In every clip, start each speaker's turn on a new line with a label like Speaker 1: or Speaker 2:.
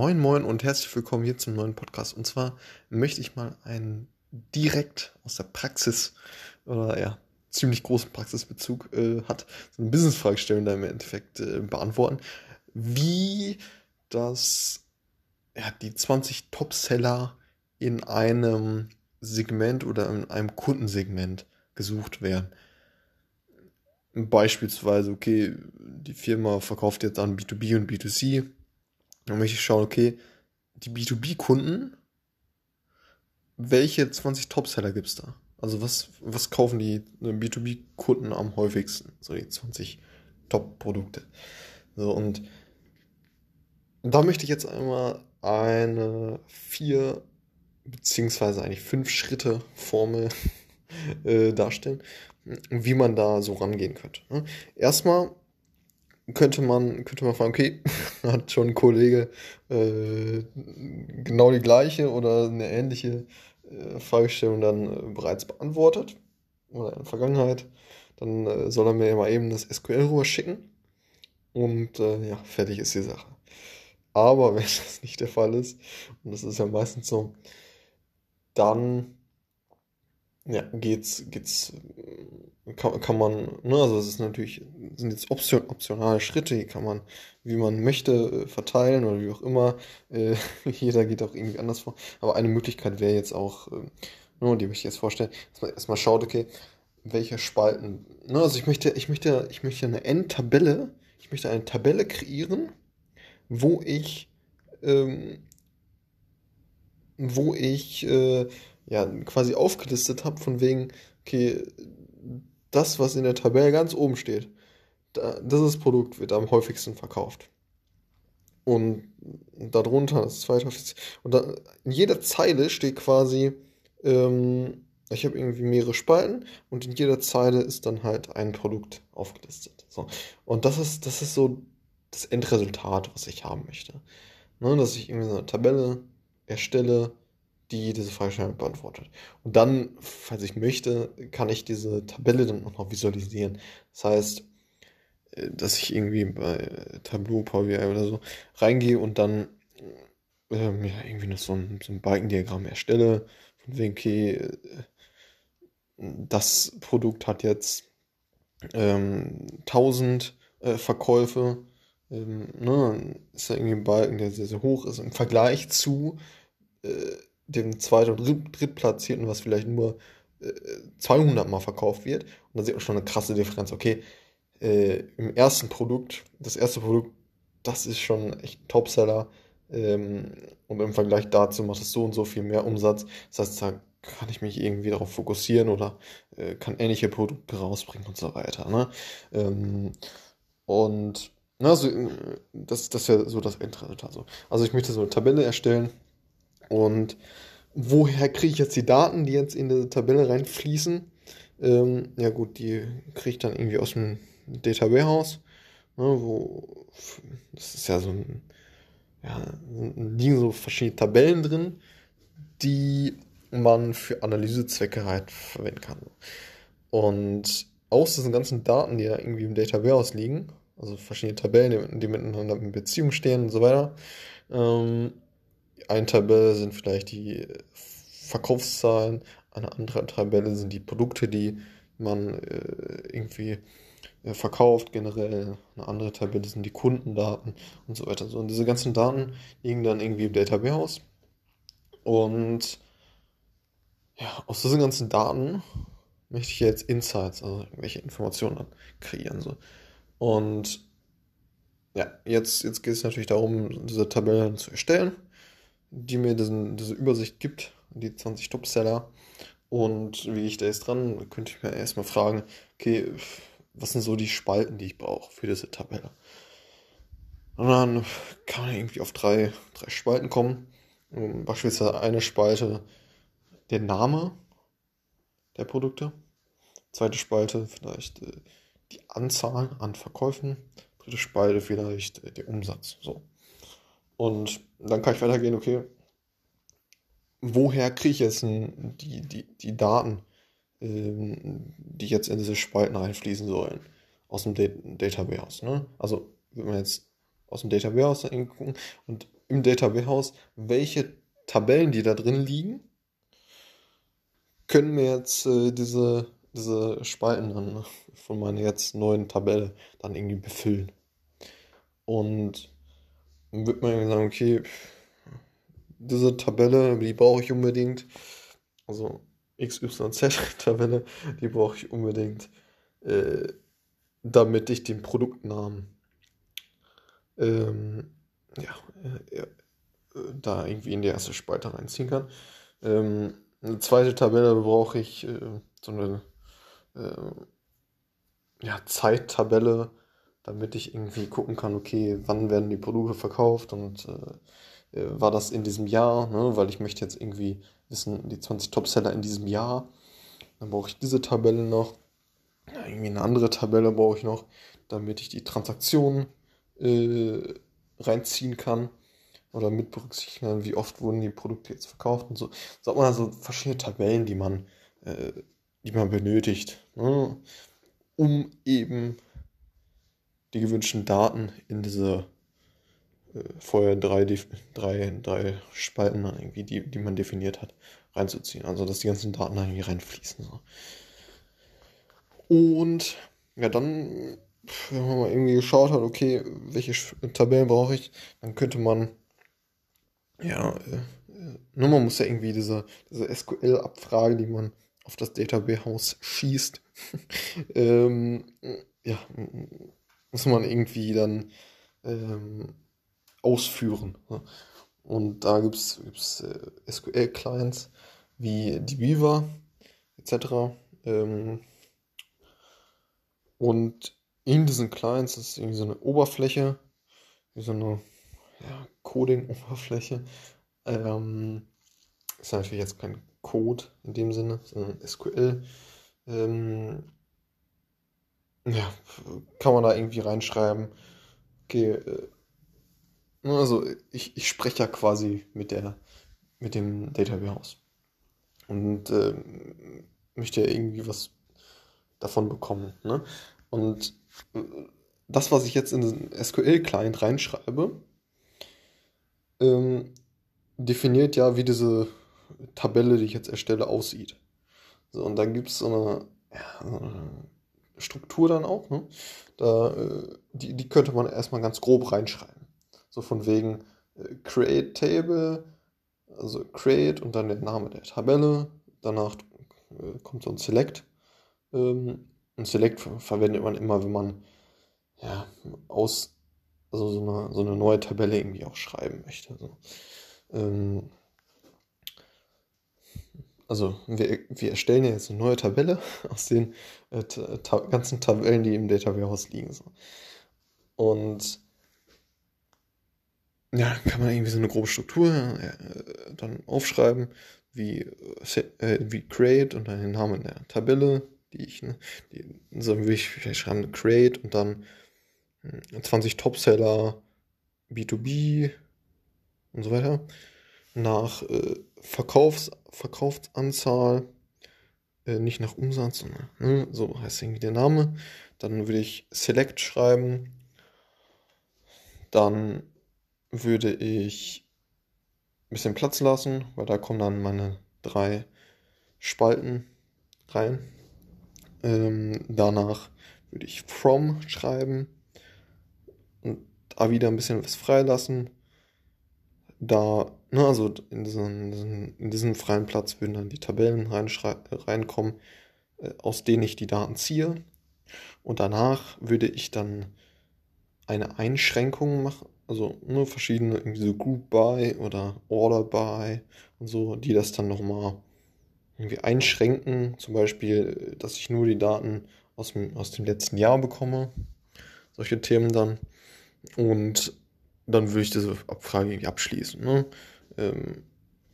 Speaker 1: Moin Moin und herzlich willkommen hier zum neuen Podcast. Und zwar möchte ich mal einen direkt aus der Praxis oder ja, ziemlich großen Praxisbezug äh, hat, so eine Business-Frage stellen, da im Endeffekt äh, beantworten, wie das, ja, die 20 Top-Seller in einem Segment oder in einem Kundensegment gesucht werden. Beispielsweise, okay, die Firma verkauft jetzt an B2B und B2C dann möchte ich schauen, okay, die B2B-Kunden, welche 20 Topseller gibt es da? Also was, was kaufen die B2B-Kunden am häufigsten? So die 20 Top-Produkte. So, und da möchte ich jetzt einmal eine vier beziehungsweise eigentlich fünf Schritte Formel äh, darstellen, wie man da so rangehen könnte. Ne? Erstmal könnte man, könnte man fragen, okay, hat schon ein Kollege äh, genau die gleiche oder eine ähnliche äh, Fragestellung dann äh, bereits beantwortet oder in der Vergangenheit, dann äh, soll er mir mal eben das SQL rüber schicken und äh, ja, fertig ist die Sache. Aber wenn das nicht der Fall ist, und das ist ja meistens so, dann ja, geht's, geht's, kann, kann man, ne, also es ist natürlich, sind jetzt option, optionale Schritte, die kann man, wie man möchte, äh, verteilen oder wie auch immer. Äh, jeder geht auch irgendwie anders vor. Aber eine Möglichkeit wäre jetzt auch, äh, ne, die möchte ich jetzt vorstellen, dass man erstmal schaut, okay, welche Spalten, ne, also ich möchte, ich möchte, ich möchte eine N-Tabelle, ich möchte eine Tabelle kreieren, wo ich, ähm, wo ich, äh, ja, quasi aufgelistet habe, von wegen, okay, das, was in der Tabelle ganz oben steht, da, dieses Produkt wird am häufigsten verkauft. Und darunter das zweite und da, in jeder Zeile steht quasi, ähm, ich habe irgendwie mehrere Spalten und in jeder Zeile ist dann halt ein Produkt aufgelistet. So. Und das ist, das ist so das Endresultat, was ich haben möchte. Ne, dass ich irgendwie so eine Tabelle erstelle, die diese Fragestellung beantwortet. Und dann, falls ich möchte, kann ich diese Tabelle dann auch noch visualisieren. Das heißt, äh, dass ich irgendwie bei Tableau, Power BI oder so reingehe und dann ähm, ja, irgendwie noch so ein, so ein Balkendiagramm erstelle, von wegen, okay, äh, das Produkt hat jetzt ähm, 1000 äh, Verkäufe, ähm, ne, ist ja irgendwie ein Balken, der sehr, sehr hoch ist im Vergleich zu äh, dem Zweit- und Drittplatzierten, was vielleicht nur äh, 200 Mal verkauft wird. Und da sieht man schon eine krasse Differenz. Okay, äh, im ersten Produkt, das erste Produkt, das ist schon echt Topseller. Ähm, und im Vergleich dazu macht es so und so viel mehr Umsatz. Das heißt, da kann ich mich irgendwie darauf fokussieren oder äh, kann ähnliche Produkte rausbringen und so weiter. Ne? Ähm, und also, das, das ist ja so das Endresultat. Also ich möchte so eine Tabelle erstellen und woher kriege ich jetzt die Daten, die jetzt in diese Tabelle reinfließen? Ähm, ja gut, die kriege ich dann irgendwie aus dem Data Warehouse, ne, wo das ist ja so ein, ja, liegen so verschiedene Tabellen drin, die man für Analysezwecke halt verwenden kann. Und aus diesen ganzen Daten, die da irgendwie im Data Warehouse liegen, also verschiedene Tabellen, die miteinander in Beziehung stehen und so weiter, ähm, eine Tabelle sind vielleicht die Verkaufszahlen, eine andere Tabelle sind die Produkte, die man äh, irgendwie äh, verkauft generell. Eine andere Tabelle sind die Kundendaten und so weiter. So, und diese ganzen Daten liegen dann irgendwie im Data Warehouse. Und ja, aus diesen ganzen Daten möchte ich jetzt Insights, also irgendwelche Informationen kreieren. So. Und ja, jetzt, jetzt geht es natürlich darum, diese Tabellen zu erstellen die mir diesen, diese Übersicht gibt, die 20 Topseller. Und wie ich da jetzt dran, könnte ich mir erstmal fragen, okay, was sind so die Spalten, die ich brauche für diese Tabelle? Und dann kann man irgendwie auf drei, drei Spalten kommen. Beispielsweise eine Spalte der Name der Produkte. Zweite Spalte vielleicht äh, die Anzahl an Verkäufen. Dritte Spalte vielleicht äh, der Umsatz. So. Und dann kann ich weitergehen, okay, woher kriege ich jetzt die, die, die Daten, ähm, die jetzt in diese Spalten einfließen sollen? Aus dem Data Warehouse. Ne? Also, wenn man jetzt aus dem Data Warehouse gucken und im Data Warehouse, welche Tabellen, die da drin liegen, können mir jetzt äh, diese, diese Spalten dann von meiner jetzt neuen Tabelle dann irgendwie befüllen. Und wird man sagen, okay, diese Tabelle, die brauche ich unbedingt. Also XYZ-Tabelle, die brauche ich unbedingt, äh, damit ich den Produktnamen ähm, ja, äh, da irgendwie in die erste Spalte reinziehen kann. Ähm, eine zweite Tabelle brauche ich äh, so eine äh, ja, Zeittabelle, damit ich irgendwie gucken kann, okay, wann werden die Produkte verkauft und äh, äh war das in diesem Jahr, ne? weil ich möchte jetzt irgendwie wissen, die 20 Topseller in diesem Jahr. Dann brauche ich diese Tabelle noch. Ja, irgendwie eine andere Tabelle brauche ich noch, damit ich die Transaktionen äh, reinziehen kann oder mit berücksichtigen kann, wie oft wurden die Produkte jetzt verkauft und so. So hat man also verschiedene Tabellen, die man, äh, die man benötigt, ne? um eben die gewünschten Daten in diese äh, vorher drei, drei, drei Spalten irgendwie, die, die man definiert hat, reinzuziehen. Also dass die ganzen Daten da irgendwie reinfließen. So. Und ja, dann, wenn man mal irgendwie geschaut hat, okay, welche Tabellen brauche ich, dann könnte man ja, äh, nur man muss ja irgendwie diese, diese SQL-Abfrage, die man auf das Database schießt, ähm, ja, muss man irgendwie dann ähm, ausführen. Ne? Und da gibt es äh, SQL-Clients wie die Beaver etc. Ähm, und in diesen Clients ist irgendwie so eine Oberfläche, wie so eine ja, Coding-Oberfläche. Ähm, ist natürlich jetzt kein Code in dem Sinne, sondern SQL. Ähm, ja, kann man da irgendwie reinschreiben. Okay, äh, also ich, ich spreche ja quasi mit der mit dem Data Warehouse und äh, möchte ja irgendwie was davon bekommen. Ne? Und äh, das, was ich jetzt in den SQL-Client reinschreibe, ähm, definiert ja, wie diese Tabelle, die ich jetzt erstelle, aussieht. So, und dann gibt es so eine, ja, so eine Struktur dann auch, ne? Da, äh, die, die könnte man erstmal ganz grob reinschreiben. So von wegen äh, Create Table, also Create und dann der Name der Tabelle. Danach äh, kommt so ein Select. Ähm, ein Select verwendet man immer, wenn man ja, aus also so eine, so eine neue Tabelle irgendwie auch schreiben möchte. So. Ähm, also wir, wir erstellen ja jetzt eine neue Tabelle aus den äh, ta ganzen Tabellen, die im Data Warehouse liegen. So. Und ja, kann man irgendwie so eine grobe Struktur äh, dann aufschreiben, wie, äh, wie create und dann den Namen der Tabelle, die ich, ne, die, so wie ich vielleicht schreiben, create und dann 20 Topseller, B2B und so weiter. Nach äh, Verkaufs Verkaufsanzahl, äh, nicht nach Umsatz, sondern ne, so heißt irgendwie der Name. Dann würde ich Select schreiben. Dann würde ich ein bisschen Platz lassen, weil da kommen dann meine drei Spalten rein. Ähm, danach würde ich From schreiben und da wieder ein bisschen was freilassen. Da, ne, also in diesen, in diesen freien Platz würden dann die Tabellen reinkommen, äh, aus denen ich die Daten ziehe. Und danach würde ich dann eine Einschränkung machen, also nur ne, verschiedene, irgendwie so Group By oder Order By und so, die das dann nochmal irgendwie einschränken. Zum Beispiel, dass ich nur die Daten aus dem, aus dem letzten Jahr bekomme. Solche Themen dann. Und dann würde ich diese Abfrage irgendwie abschließen. Ne? Ähm,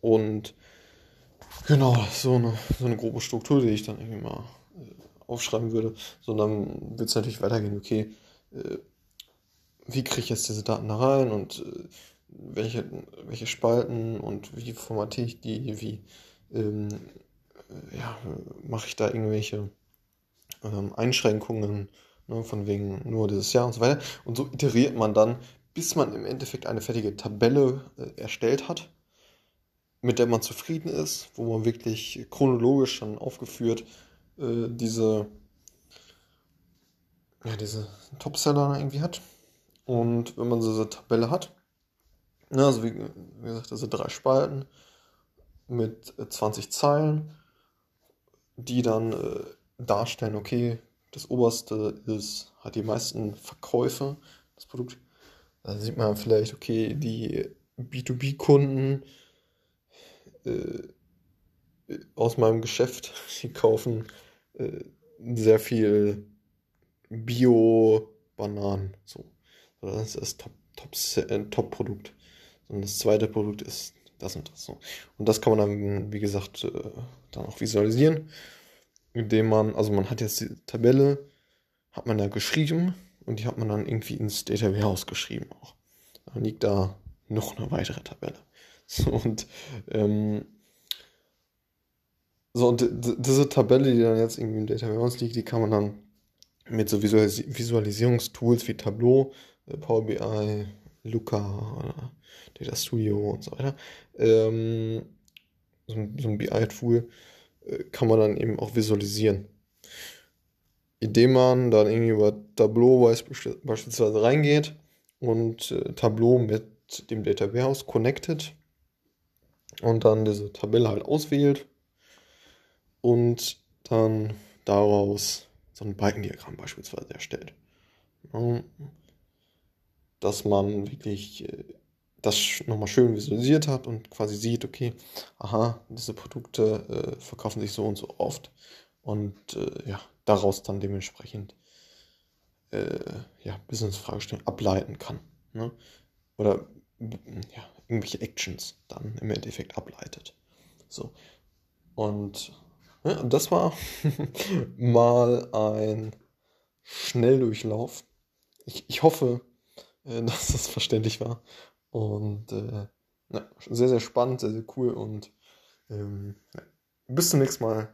Speaker 1: und genau, so eine, so eine grobe Struktur, die ich dann irgendwie mal äh, aufschreiben würde. So, dann wird es natürlich weitergehen, okay, äh, wie kriege ich jetzt diese Daten da rein und äh, welche, welche Spalten und wie formatiere ich die, wie ähm, äh, ja, mache ich da irgendwelche ähm, Einschränkungen Ne, von wegen nur dieses Jahr und so weiter. Und so iteriert man dann, bis man im Endeffekt eine fertige Tabelle äh, erstellt hat, mit der man zufrieden ist, wo man wirklich chronologisch dann aufgeführt äh, diese, ja, diese Topseller irgendwie hat. Und wenn man so eine Tabelle hat, ne, also wie, wie gesagt, diese drei Spalten mit 20 äh, Zeilen, die dann äh, darstellen, okay, das oberste ist, hat die meisten Verkäufe, das Produkt. Da sieht man vielleicht, okay, die B2B-Kunden äh, aus meinem Geschäft, die kaufen äh, sehr viel Bio-Bananen. So. Das ist das Top-Produkt. Top, Top und das zweite Produkt ist das und das. So. Und das kann man dann, wie gesagt, äh, dann auch visualisieren, indem man, also man hat jetzt die Tabelle, hat man da geschrieben und die hat man dann irgendwie ins Data Warehouse geschrieben auch. Dann liegt da noch eine weitere Tabelle. So, und ähm, so, und diese Tabelle, die dann jetzt irgendwie im Data Warehouse liegt, die kann man dann mit so Visualis Visualisierungstools wie Tableau, äh, Power BI, Looker, Data Studio und so weiter, ähm, so, so ein BI-Tool, äh, kann man dann eben auch visualisieren. Indem man dann irgendwie über Tableau beispielsweise reingeht und äh, Tableau mit dem Data Warehouse connected und dann diese Tabelle halt auswählt und dann daraus so ein Balkendiagramm beispielsweise erstellt. Dass man wirklich äh, das nochmal schön visualisiert hat und quasi sieht, okay, aha, diese Produkte äh, verkaufen sich so und so oft und äh, ja, daraus dann dementsprechend äh, ja, Business-Fragestellungen ableiten kann. Ne? Oder ja, irgendwelche Actions dann im Endeffekt ableitet. So. Und ja, das war mal ein Schnelldurchlauf. Ich, ich hoffe, äh, dass das verständlich war. Und äh, ja, sehr, sehr spannend, sehr, sehr cool. Und ähm, bis zum nächsten Mal.